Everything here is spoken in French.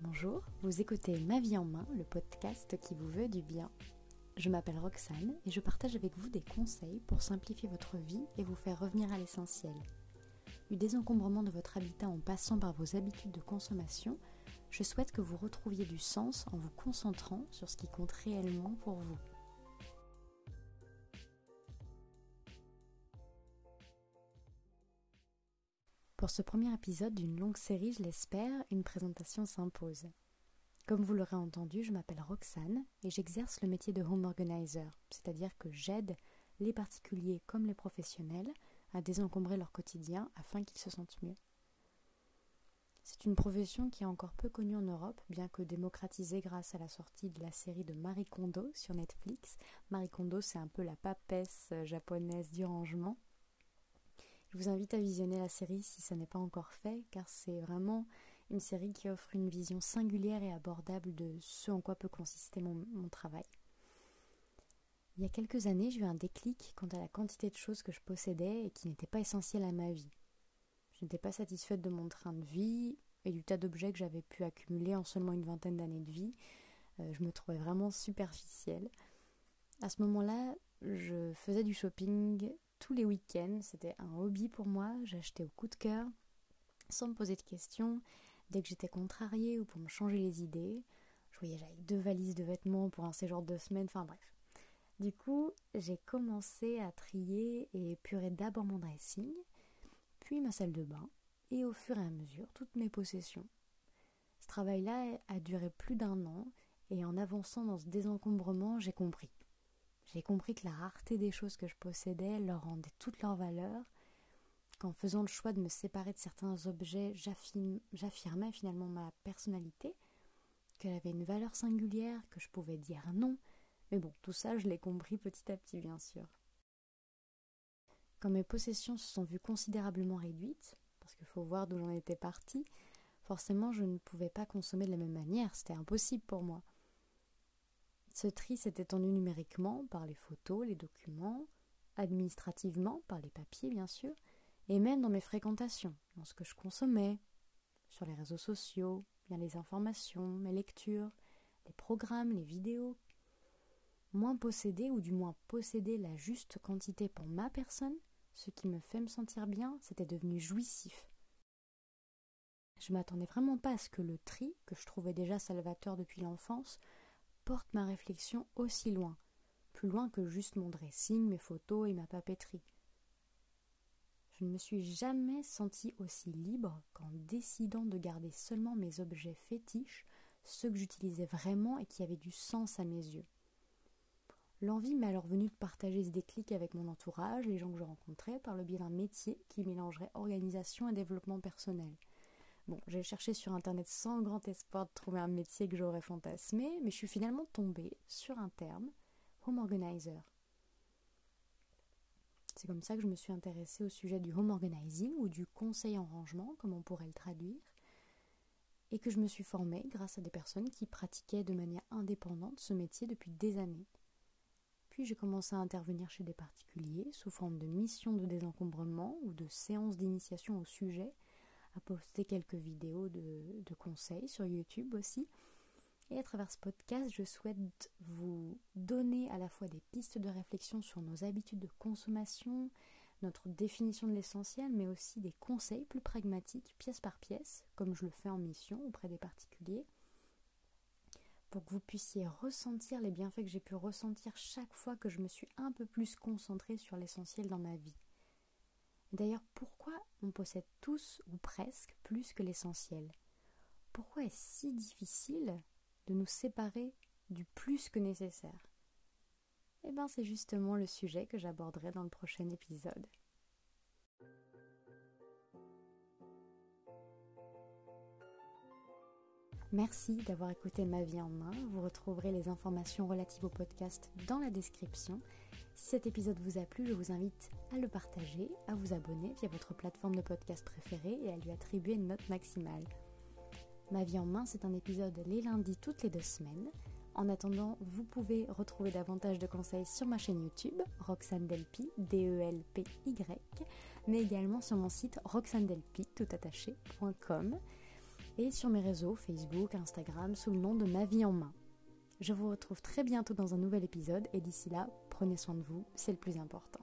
Bonjour, vous écoutez Ma vie en main, le podcast qui vous veut du bien. Je m'appelle Roxane et je partage avec vous des conseils pour simplifier votre vie et vous faire revenir à l'essentiel. Du désencombrement de votre habitat en passant par vos habitudes de consommation, je souhaite que vous retrouviez du sens en vous concentrant sur ce qui compte réellement pour vous. Pour ce premier épisode d'une longue série, je l'espère, une présentation s'impose. Comme vous l'aurez entendu, je m'appelle Roxane et j'exerce le métier de home organizer, c'est-à-dire que j'aide les particuliers comme les professionnels à désencombrer leur quotidien afin qu'ils se sentent mieux. C'est une profession qui est encore peu connue en Europe, bien que démocratisée grâce à la sortie de la série de Marie Kondo sur Netflix. Marie Kondo, c'est un peu la papesse japonaise du rangement. Je vous invite à visionner la série si ça n'est pas encore fait, car c'est vraiment une série qui offre une vision singulière et abordable de ce en quoi peut consister mon, travail. Il y a quelques années, j'ai eu un déclic quant à la quantité de choses que je possédais et qui n'étaient pas essentielles à ma vie. Je n'étais pas satisfaite de mon train de vie et du tas d'objets que j'avais pu accumuler en seulement une vingtaine d'années de vie. Euh, je me trouvais vraiment superficielle. À ce moment-là, je faisais du shopping tous les week-ends. C'était un hobby pour moi. J'achetais au coup de cœur, sans me poser de questions. Dès que j'étais contrariée ou pour me changer les idées, je voyais j'avais deux valises de vêtements pour un séjour de deux semaines. Enfin bref. Du coup, j'ai commencé à trier et épurer d'abord mon dressing, puis ma salle de bain, et au fur et à mesure toutes mes possessions. Ce travail-là a duré plus d'un an, et en avançant dans ce désencombrement, j'ai compris. J'ai compris que la rareté des choses que je possédais leur rendait toute leur valeur, qu'en faisant le choix de me séparer de certains objets, j'affirmais finalement ma personnalité, qu'elle avait une valeur singulière, que je pouvais dire non, mais bon, tout ça je l'ai compris petit à petit bien sûr. Quand mes possessions se sont vues considérablement réduites, parce qu'il faut voir d'où j'en étais partie, forcément je ne pouvais pas consommer de la même manière, c'était impossible pour moi. Ce tri s'est étendu numériquement par les photos, les documents, administrativement par les papiers bien sûr, et même dans mes fréquentations, dans ce que je consommais, sur les réseaux sociaux, bien les informations, mes lectures, les programmes, les vidéos. Moins posséder, ou du moins posséder la juste quantité pour ma personne, ce qui me fait me sentir bien, c'était devenu jouissif. Je m'attendais vraiment pas à ce que le tri, que je trouvais déjà salvateur depuis l'enfance, porte ma réflexion aussi loin, plus loin que juste mon dressing, mes photos et ma papeterie. Je ne me suis jamais sentie aussi libre qu'en décidant de garder seulement mes objets fétiches, ceux que j'utilisais vraiment et qui avaient du sens à mes yeux. L'envie m'est alors venue de partager ce déclic avec mon entourage, les gens que je rencontrais, par le biais d'un métier qui mélangerait organisation et développement personnel. Bon, j'ai cherché sur internet sans grand espoir de trouver un métier que j'aurais fantasmé, mais je suis finalement tombée sur un terme, home organizer. C'est comme ça que je me suis intéressée au sujet du home organizing ou du conseil en rangement, comme on pourrait le traduire, et que je me suis formée grâce à des personnes qui pratiquaient de manière indépendante ce métier depuis des années. Puis j'ai commencé à intervenir chez des particuliers sous forme de missions de désencombrement ou de séances d'initiation au sujet à poster quelques vidéos de, de, conseils sur YouTube aussi. Et à travers ce podcast, je souhaite vous donner à la fois des pistes de réflexion sur nos habitudes de consommation, notre définition de l'essentiel, mais aussi des conseils plus pragmatiques, pièce par pièce, comme je le fais en mission auprès des particuliers, pour que vous puissiez ressentir les bienfaits que j'ai pu ressentir chaque fois que je me suis un peu plus concentrée sur l'essentiel dans ma vie. D'ailleurs, pourquoi on possède tous ou presque plus que l'essentiel? Pourquoi est-ce si difficile de nous séparer du plus que nécessaire? Eh bien, c'est justement le sujet que j'aborderai dans le prochain épisode. Merci d'avoir écouté Ma vie en main. Vous retrouverez les informations relatives au podcast dans la description si cet épisode vous a plu, je vous invite à le partager, à vous abonner via votre plateforme de podcast préférée et à lui attribuer une note maximale. Ma vie en main, c'est un épisode les lundis toutes les deux semaines. En attendant, vous pouvez retrouver davantage de conseils sur ma chaîne YouTube, Roxane Delpy, D-E-L-P-Y, mais également sur mon site roxandelpy, toutattaché.com. et sur mes réseaux Facebook, Instagram sous le nom de Ma vie en main. Je vous retrouve très bientôt dans un nouvel épisode et d'ici là, prenez soin de vous, c'est le plus important.